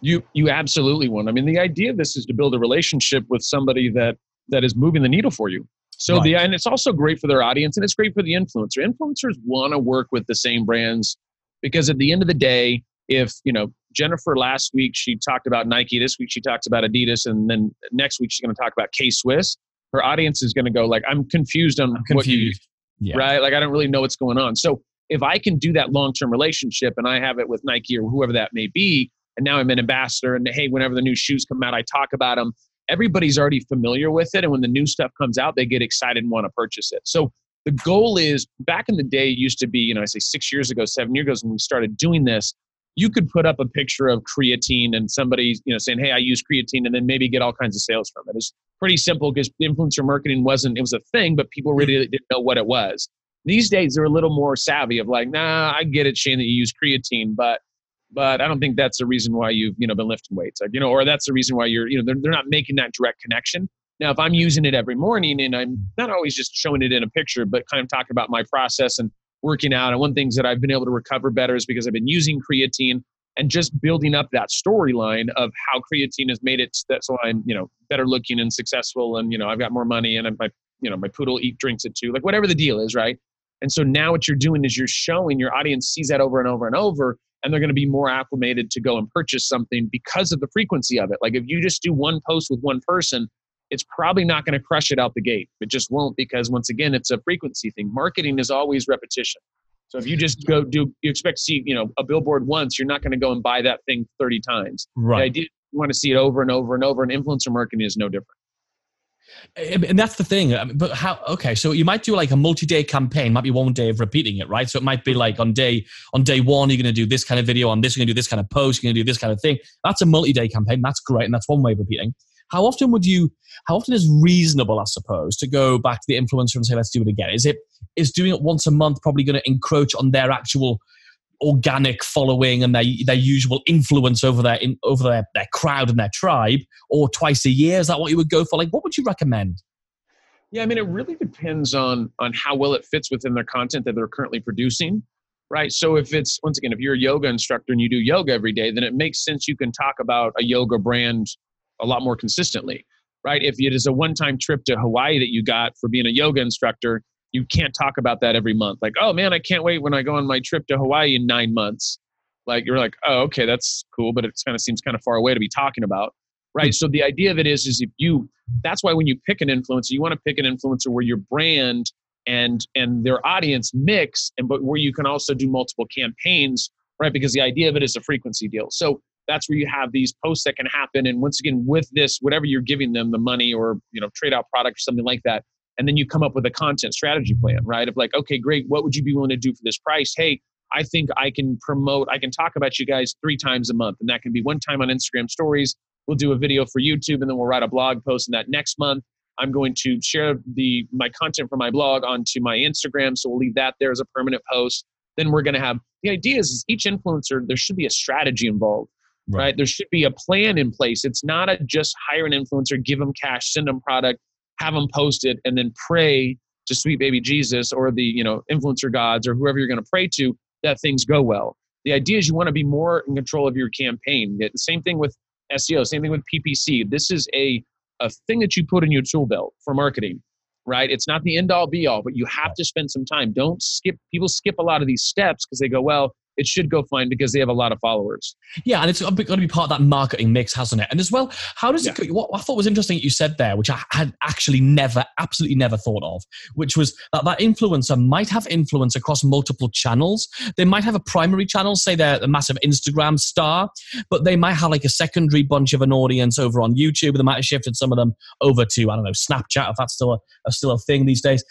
You you absolutely want. I mean, the idea of this is to build a relationship with somebody that that is moving the needle for you. So the and it's also great for their audience and it's great for the influencer. Influencers want to work with the same brands because at the end of the day, if you know Jennifer last week she talked about Nike, this week she talks about Adidas, and then next week she's going to talk about K Swiss. Her audience is going to go like, "I'm confused on I'm what you confused. Yeah. right? Like I don't really know what's going on. So if I can do that long term relationship and I have it with Nike or whoever that may be, and now I'm an ambassador, and hey, whenever the new shoes come out, I talk about them. Everybody's already familiar with it, and when the new stuff comes out, they get excited and want to purchase it. So the goal is back in the day, it used to be, you know, I say six years ago, seven years ago, when we started doing this, you could put up a picture of creatine and somebody, you know, saying, "Hey, I use creatine," and then maybe get all kinds of sales from it. It's pretty simple because influencer marketing wasn't it was a thing, but people really mm-hmm. didn't know what it was. These days, they're a little more savvy of like, "Nah, I get it, Shane, that you use creatine, but." But I don't think that's the reason why you've you know been lifting weights, like you know, or that's the reason why you're you know they're, they're not making that direct connection. Now, if I'm using it every morning and I'm not always just showing it in a picture, but kind of talking about my process and working out, and one things that I've been able to recover better is because I've been using creatine and just building up that storyline of how creatine has made it that so I'm you know better looking and successful, and you know I've got more money, and my you know my poodle eat drinks it too, like whatever the deal is, right? And so now what you're doing is you're showing your audience sees that over and over and over, and they're going to be more acclimated to go and purchase something because of the frequency of it. Like if you just do one post with one person, it's probably not going to crush it out the gate. It just won't because once again, it's a frequency thing. Marketing is always repetition. So if you just go do, you expect to see, you know, a billboard once, you're not going to go and buy that thing 30 times. The Right. idea, you want to see it over and over and over. And influencer marketing is no different. Eh, and that's the thing. Um, but how? Okay, so you might do like a multi-day campaign. Might be one day of repeating it, right? So it might be like on day on day one, you're going to do this kind of video. On this, you're going to do this kind of post. You're going to do this kind of thing. That's a multi-day campaign. That's great, and that's one way of repeating. How often would you? How often is reasonable, I suppose, to go back to the influencer and say, "Let's do it again"? Is it is doing it once a month probably going to encroach on their actual organic following and their their usual influence over their in, over their, their crowd and their tribe, or twice a year? Is that what you would go for? Like, what would you recommend? Yeah, I mean, it really depends on on how well it fits within their content that they're currently producing, right? So if it's once again, if you're a yoga instructor and you do yoga every day, then it makes sense you can talk about a yoga brand a lot more consistently, right? If it is a one-time trip to Hawaii that you got for being a yoga instructor, you can't talk about that every month. Like, oh man, I can't wait when I go on my trip to Hawaii in nine months. Like you're like, oh, okay, that's cool, but it kind of seems kind of far away to be talking about. Right. So the idea of it is, is if you that's why when you pick an influencer, you want to pick an influencer where your brand and and their audience mix and but where you can also do multiple campaigns, right? Because the idea of it is a frequency deal. So that's where you have these posts that can happen. And once again, with this, whatever you're giving them, the money or you know, trade out product or something like that, and then you come up with a content strategy plan, right? Of like, okay, great, what would you be willing to do for this price? Hey, I think I can promote, I can talk about you guys three times a month. And that can be one time on Instagram stories. We'll do a video for YouTube and then we'll write a blog post in that next month. I'm going to share the my content from my blog onto my Instagram. So we'll leave that there as a permanent post. Then we're going to have the idea is, is each influencer, there should be a strategy involved, right. right? There should be a plan in place. It's not a just hire an influencer, give them cash, send them product, have them post it, and then pray to sweet baby Jesus or the you know influencer gods or whoever you're going to pray to that things go well. The idea is you want to be more in control of your campaign. The same thing with SEO, same thing with PPC. This is a, a thing that you put in your tool belt for marketing, right? It's not the end all be all, but you have to spend some time. Don't skip, people skip a lot of these steps because they go, well, it should go fine because they have a lot of followers. Yeah, and it's going to be part of that marketing mix, hasn't it? And as well, how does yeah. it? What I thought was interesting that you said there, which I had actually never, absolutely never thought of, which was that that influencer might have influence across multiple channels. They might have a primary channel, say they're a massive Instagram star, but they might have like a secondary bunch of an audience over on YouTube. They might have shifted some of them over to I don't know Snapchat if that's still a, a still a thing these days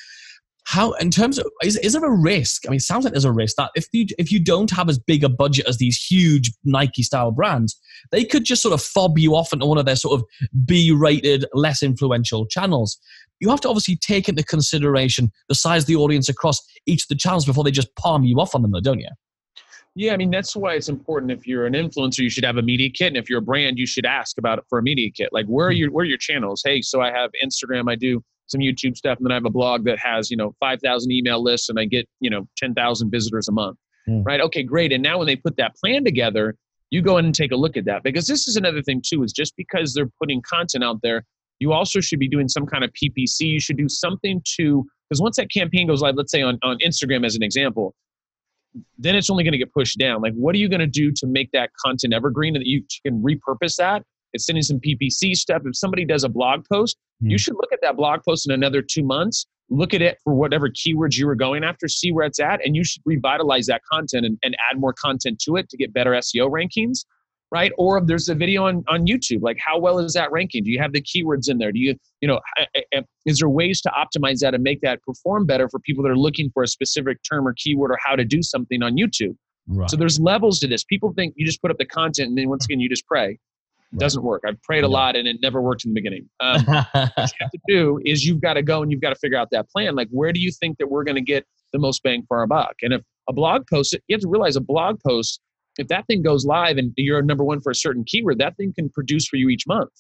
how in terms of is, is there a risk i mean it sounds like there's a risk that if you if you don't have as big a budget as these huge nike style brands they could just sort of fob you off into one of their sort of b rated less influential channels you have to obviously take into consideration the size of the audience across each of the channels before they just palm you off on them though don't you yeah, I mean that's why it's important. If you're an influencer, you should have a media kit, and if you're a brand, you should ask about it for a media kit. Like, where are hmm. your where are your channels? Hey, so I have Instagram, I do some YouTube stuff, and then I have a blog that has you know five thousand email lists, and I get you know ten thousand visitors a month. Mm. Right? Okay, great. And now when they put that plan together, you go in and take a look at that because this is another thing too. Is just because they're putting content out there, you also should be doing some kind of PPC. You should do something to because once that campaign goes live, let's say on on Instagram as an example, then it's only going to get pushed down. Like, what are you going to do to make that content evergreen and that you can repurpose that? It's sending some PPC stuff. If somebody does a blog post, mm. you should look at that blog post in another two months, look at it for whatever keywords you were going after, see where it's at, and you should revitalize that content and, and add more content to it to get better SEO rankings, right? Or if there's a video on, on YouTube, like how well is that ranking? Do you have the keywords in there? Do you, you know, is there ways to optimize that and make that perform better for people that are looking for a specific term or keyword or how to do something on YouTube? Right. So there's levels to this. People think you just put up the content and then once again you just pray. Doesn't work. I've prayed a lot and it never worked in the beginning. Um, [laughs] what you have to do is you've got to go and you've got to figure out that plan. Like, where do you think that we're going to get the most bang for our buck? And if a blog post, you have to realize a blog post, if that thing goes live and you're number one for a certain keyword, that thing can produce for you each month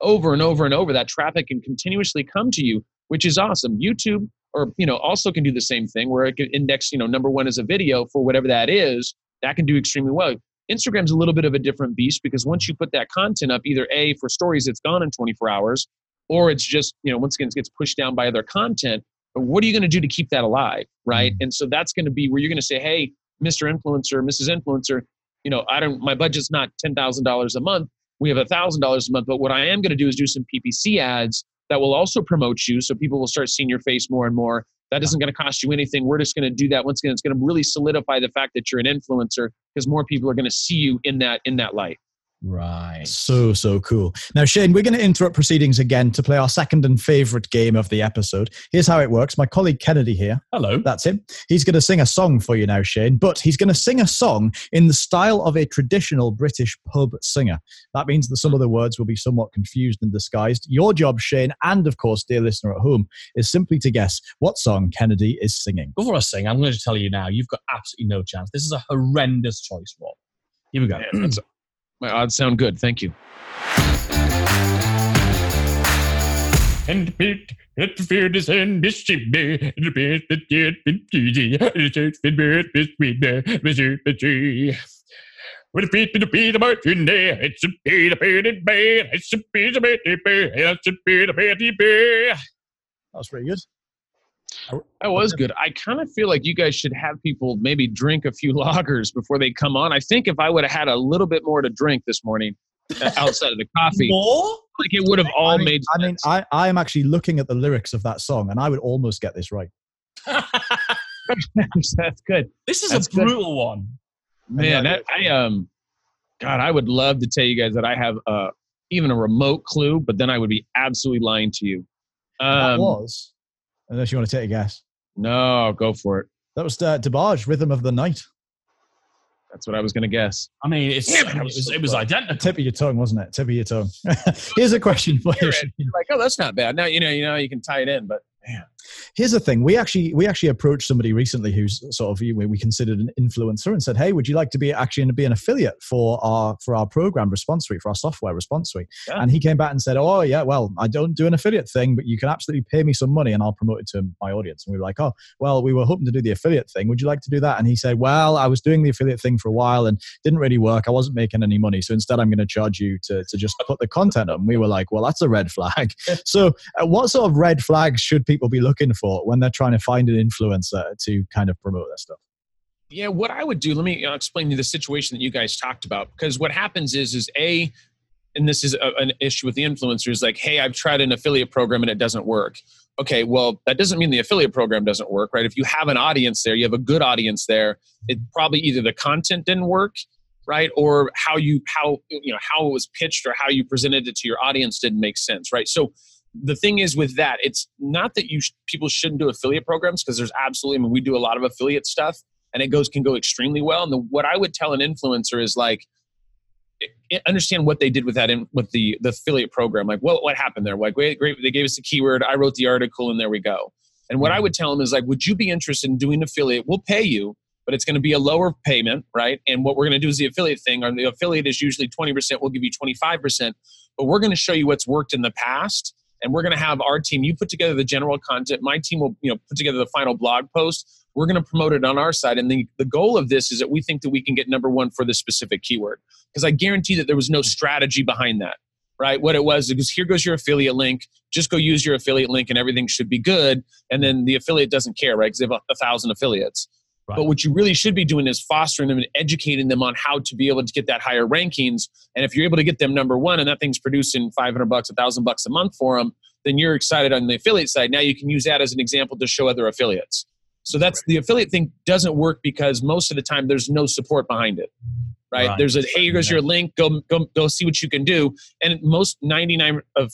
over and over and over. That traffic can continuously come to you, which is awesome. YouTube or you know also can do the same thing where it can index you know number one as a video for whatever that is that can do extremely well Instagram's a little bit of a different beast because once you put that content up, either A, for stories, it's gone in 24 hours, or it's just, you know, once again, it gets pushed down by other content. But what are you going to do to keep that alive? Right. Mm-hmm. And so that's going to be where you're going to say, hey, Mr. Influencer, Mrs. Influencer, you know, I don't, my budget's not $10,000 a month. We have $1,000 a month. But what I am going to do is do some PPC ads that will also promote you so people will start seeing your face more and more that isn't going to cost you anything. We're just going to do that once again. It's going to really solidify the fact that you're an influencer because more people are going to see you in that in that light. Right. So, so cool. Now, Shane, we're going to interrupt proceedings again to play our second and favorite game of the episode. Here's how it works. My colleague Kennedy here. Hello. That's him. He's going to sing a song for you now, Shane, but he's going to sing a song in the style of a traditional British pub singer. That means that some of the words will be somewhat confused and disguised. Your job, Shane, and of course, dear listener at home, is simply to guess what song Kennedy is singing. Before I sing, I'm going to tell you now, you've got absolutely no chance. This is a horrendous choice, Rob. Here we go. [clears throat] My odds sound good. Thank you. and and the best that been easy, between the Mr. With a feet to the feet of Martin of petty bear. That was pretty good. That was good. I kind of feel like you guys should have people maybe drink a few [laughs] lagers before they come on. I think if I would have had a little bit more to drink this morning uh, [laughs] outside of the coffee, More? like it would have all I mean, made I mean. I, I am actually looking at the lyrics of that song, and I would almost get this right. [laughs] That's good. This is That's a good. brutal one. Man, that, I um, God, I would love to tell you guys that I have uh even a remote clue, but then I would be absolutely lying to you. that Um, was, unless you want to take a guess, no, go for it. that was uh, DeBarge, Rhythm of the Night. That's what I was gonna guess. I mean, it's, Damn it, it was, was so it was identical. Tip of your tongue, wasn't it? Tip of your tongue. [laughs] Here's a question for you. You're like, oh, that's not bad. Now you know, you know, you can tie it in, but man, Here's the thing: we actually we actually approached somebody recently who's sort of we we considered an influencer and said, "Hey, would you like to be actually be an affiliate for our for our program Response Suite for our software Response Suite?" Yeah. And he came back and said, "Oh yeah, well, I don't do an affiliate thing, but you can absolutely pay me some money and I'll promote it to my audience." And we were like, "Oh, well, we were hoping to do the affiliate thing. Would you like to do that?" And he said, "Well, I was doing the affiliate thing for a while and didn't really work. I wasn't making any money, so instead, I'm going to charge you to to just put the content up." And we were like, "Well, that's a red flag." [laughs] So, uh, what sort of red flags should people be looking for when they're trying to find an influencer to kind of promote their stuff? Yeah, what I would do, let me uh, explain to you the situation that you guys talked about. Because what happens is, is A, and this is a, an issue with the influencers, like, hey, I've tried an affiliate program and it doesn't work. Okay, well, that doesn't mean the affiliate program doesn't work, right? If you have an audience there, you have a good audience there, it probably either the content didn't work, right? Or how you how you know how it was pitched or how you presented it to your audience didn't make sense, right? So the thing is with that, it's not that you sh- people shouldn't do affiliate programs because there's absolutely, I mean, we do a lot of affiliate stuff and it goes can go extremely well. And the, what I would tell an influencer is like, eh, eh, understand what they did with that in, with the the affiliate program. Like, what what happened there? Like, great, great, they gave us a keyword. I wrote the article, and there we go. And what I mm-hmm. would tell them is like, would you be interested in doing affiliate? We'll pay you, but it's going to be a lower payment, right? And what we're going to do is the affiliate thing. Or the affiliate is usually twenty percent. We'll give you twenty five percent, but we're going to show you what's worked in the past and we're going to have our team you put together the general content my team will you know put together the final blog post. We're going to promote it on our side and the, the goal of this is that we think that we can get number one for this specific keyword. Because i guarantee that there was no strategy behind that right? What it was is here goes your affiliate link just go use your affiliate link and everything should be good and then the affiliate doesn't care right? Because they have a, a thousand affiliates Right. but what you really should be doing is fostering them and educating them on how to be able to get that higher rankings and if you're able to get them number one and that thing's producing 500 bucks a thousand bucks a month for them then you're excited on the affiliate side. Now you can use that as an example to show other affiliates. So that's the affiliate thing doesn't work because most of the time there's no support behind it. Right? Right. There's a hey, here goes your link. Go go go see what you can do. And most 99 of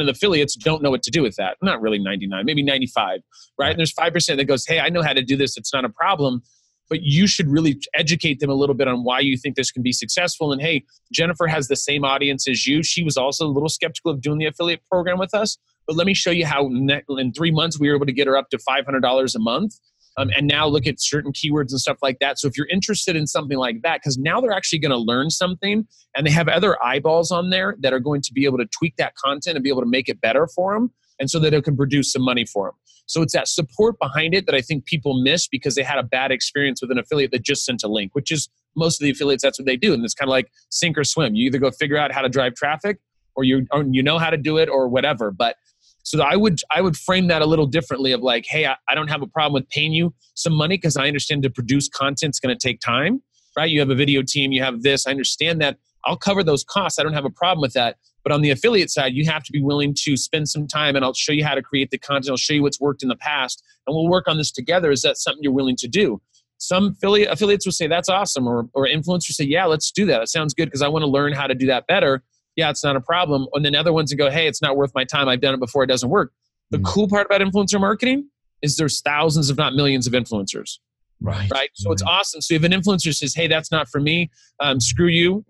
of the affiliates don't know what to do with that. Not really 99, maybe 95. Right? And there's five percent that goes, hey, I know how to do this. It's not a problem. But you should really educate them a little bit on why you think this can be successful. And hey, Jennifer has the same audience as you. She was also a little skeptical of doing the affiliate program with us. But let me show you how in three months we were able to get her up to $500 a month. Um, and now look at certain keywords and stuff like that. So if you're interested in something like that, because now they're actually going to learn something and they have other eyeballs on there that are going to be able to tweak that content and be able to make it better for them. And so that it can produce some money for them. So it's that support behind it that I think people miss because they had a bad experience with an affiliate that just sent a link, which is most of the affiliates, that's what they do. And it's kind of like sink or swim. You either go figure out how to drive traffic or you, or you know how to do it or whatever. But so I would I would frame that a little differently of like, hey, I, I don't have a problem with paying you some money because I understand to produce content's going to take time, right? You have a video team, you have this. I understand that. I'll cover those costs. I don't have a problem with that. But on the affiliate side, you have to be willing to spend some time, and I'll show you how to create the content. I'll show you what's worked in the past, and we'll work on this together. Is that something you're willing to do? Some affiliate affiliates will say that's awesome, or or influencers say, yeah, let's do that. It sounds good because I want to learn how to do that better yeah, it's not a problem. And then other ones that go, hey, it's not worth my time. I've done it before. It doesn't work. The Mm. cool part about influencer marketing is there's thousands, if not millions, of influencers, Right. right? So it's awesome. So if an influencer says, hey, that's not for me, um, screw you.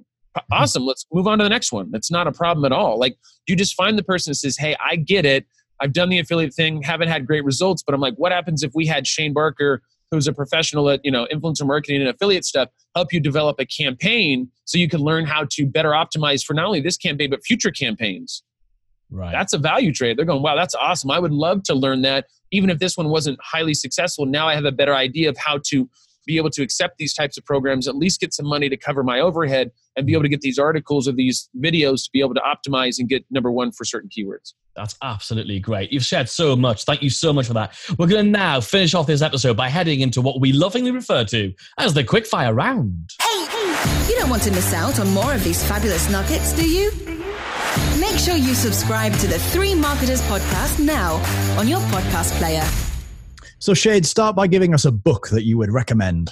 Awesome. Let's move on to the next one. That's not a problem at all. Like you just find the person that says, hey, I get it. I've done the affiliate thing, haven't had great results, but I'm like, what happens if we had Shane Barker, who's a professional at you know influencer marketing and affiliate stuff, help you develop a campaign so you can learn how to better optimize for not only this campaign but future campaigns. Right. That's a value trade. They're going, wow, that's awesome. I would love to learn that. Even if this one wasn't highly successful, now I have a better idea of how to be able to accept these types of programs, at least get some money to cover my overhead, and be able to get these articles or these videos to be able to optimize and get number one for certain keywords. That's absolutely great. You've shared so much. Thank you so much for that. We're going to now finish off this episode by heading into what we lovingly refer to as the quickfire round. Hey, hey, you don't want to miss out on more of these fabulous nuggets, do you? Make sure you subscribe to the Three Marketers podcast now on your podcast player. So, Shane, start by giving us a book that you would recommend.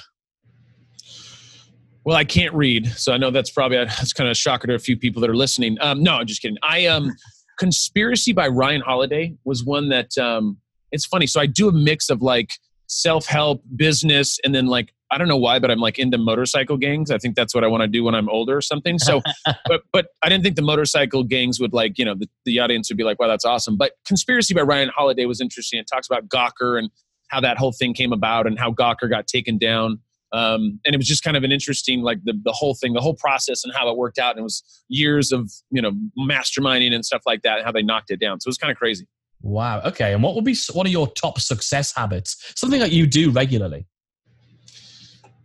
Well, I can't read, so I know that's probably that's kind of a shocker to a few people that are listening. Um, no, I'm just kidding. I um, [laughs] Conspiracy by Ryan Holiday was one that um, it's funny. So I do a mix of like self help, business, and then like I don't know why, but I'm like into motorcycle gangs. I think that's what I want to do when I'm older or something. So, [laughs] but but I didn't think the motorcycle gangs would like you know the, the audience would be like, wow, that's awesome. But Conspiracy by Ryan Holiday was interesting. It talks about Gawker and how that whole thing came about and how Gawker got taken down. Um, and it was just kind of an interesting, like the, the whole thing, the whole process and how it worked out. And it was years of, you know, masterminding and stuff like that and how they knocked it down. So it was kind of crazy. Wow. Okay. And what would be one of your top success habits? Something that you do regularly?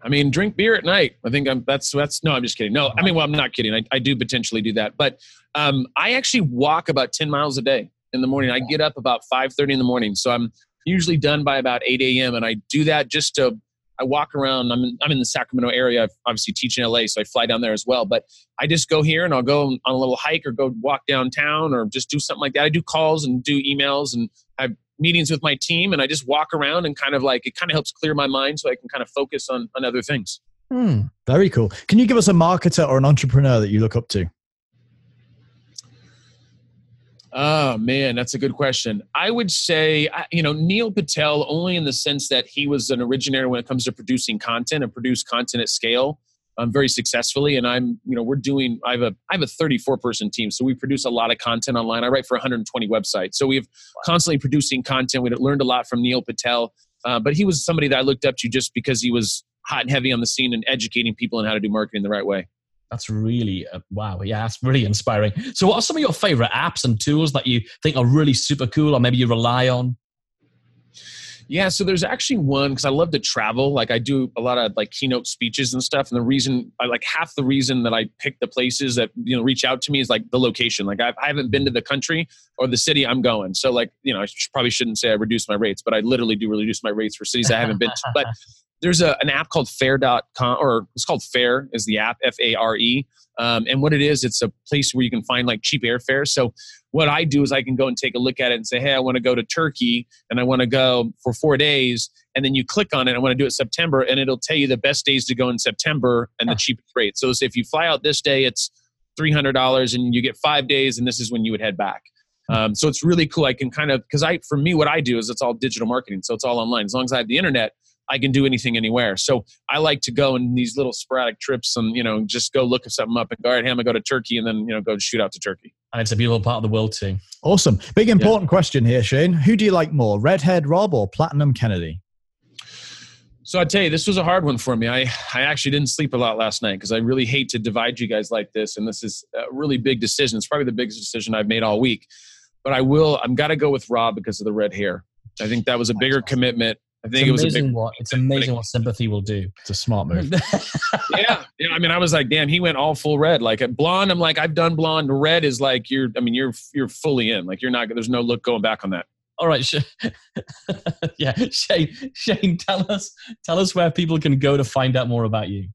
I mean, drink beer at night. I think I'm, that's, that's, no, I'm just kidding. No, I mean, well, I'm not kidding. I, I do potentially do that, but um, I actually walk about 10 miles a day in the morning. I get up about 5.30 in the morning. So I'm usually done by about 8 a.m. And I do that just to I walk around. I'm in, I'm in the Sacramento area. I obviously teach in LA, so I fly down there as well. But I just go here and I'll go on a little hike or go walk downtown or just do something like that. I do calls and do emails and have meetings with my team, and I just walk around and kind of like it kind of helps clear my mind so I can kind of focus on on other things. Hmm, very cool. Can you give us a marketer or an entrepreneur that you look up to? Oh man, that's a good question. I would say, you know, Neil Patel only in the sense that he was an originator when it comes to producing content and produce content at scale, um, very successfully. And I'm, you know, we're doing. I have a I have a 34 person team, so we produce a lot of content online. I write for 120 websites, so we've constantly producing content. We learned a lot from Neil Patel, uh, but he was somebody that I looked up to just because he was hot and heavy on the scene and educating people on how to do marketing the right way. That's really uh, wow. Yeah, that's really inspiring. So, what are some of your favorite apps and tools that you think are really super cool, or maybe you rely on? Yeah, so there's actually one because I love to travel. Like I do a lot of like keynote speeches and stuff. And the reason, I like half the reason that I pick the places that you know reach out to me is like the location. Like I've, I haven't been to the country or the city I'm going. So like you know I probably shouldn't say I reduce my rates, but I literally do reduce my rates for cities I haven't been to. But [laughs] there's a, an app called fare.com or it's called Fare is the app f-a-r-e um, and what it is it's a place where you can find like cheap airfare so what i do is i can go and take a look at it and say hey i want to go to turkey and i want to go for four days and then you click on it i want to do it september and it'll tell you the best days to go in september and the cheapest rate so if you fly out this day it's $300 and you get five days and this is when you would head back um, so it's really cool i can kind of because i for me what i do is it's all digital marketing so it's all online as long as i have the internet I can do anything anywhere. So I like to go in these little sporadic trips and, you know, just go look something up and go, all right, hey, I'm going to go to Turkey and then, you know, go shoot out to Turkey. And it's a beautiful part of the world too. Awesome. Big important yeah. question here, Shane. Who do you like more, Redhead Rob or Platinum Kennedy? So I tell you, this was a hard one for me. I, I actually didn't sleep a lot last night because I really hate to divide you guys like this. And this is a really big decision. It's probably the biggest decision I've made all week. But I will, I'm got to go with Rob because of the red hair. I think that was a bigger commitment I think it's it was a big. What, it's amazing what sympathy will do. It's a smart move. [laughs] yeah, yeah. I mean, I was like, damn, he went all full red. Like at blonde, I'm like, I've done blonde. Red is like you're. I mean, you're you're fully in. Like you're not. There's no look going back on that. All right, [laughs] yeah, Shane. Shane, tell us tell us where people can go to find out more about you.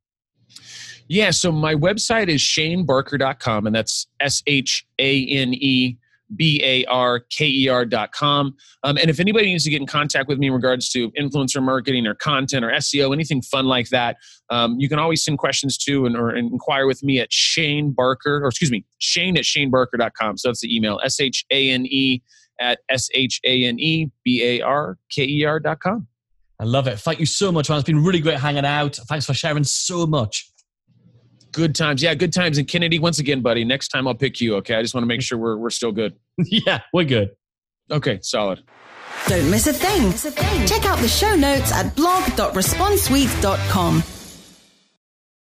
Yeah, so my website is shanebarker.com, and that's S H A N E B-A-R-K-E-R dot com. Um, and if anybody needs to get in contact with me in regards to influencer marketing or content or SEO, anything fun like that, um, you can always send questions to and, or inquire with me at Shane Barker, or excuse me, Shane at shanebarker.com. So that's the email, S-H-A-N-E at S-H-A-N-E-B-A-R-K-E-R dot com. I love it. Thank you so much, man. It's been really great hanging out. Thanks for sharing so much. Good times. Yeah, good times. And Kennedy, once again, buddy, next time I'll pick you, okay? I just want to make sure we're, we're still good. [laughs] yeah, we're good. Okay, solid. Don't miss a thing. Check out the show notes at blog.responsesuite.com.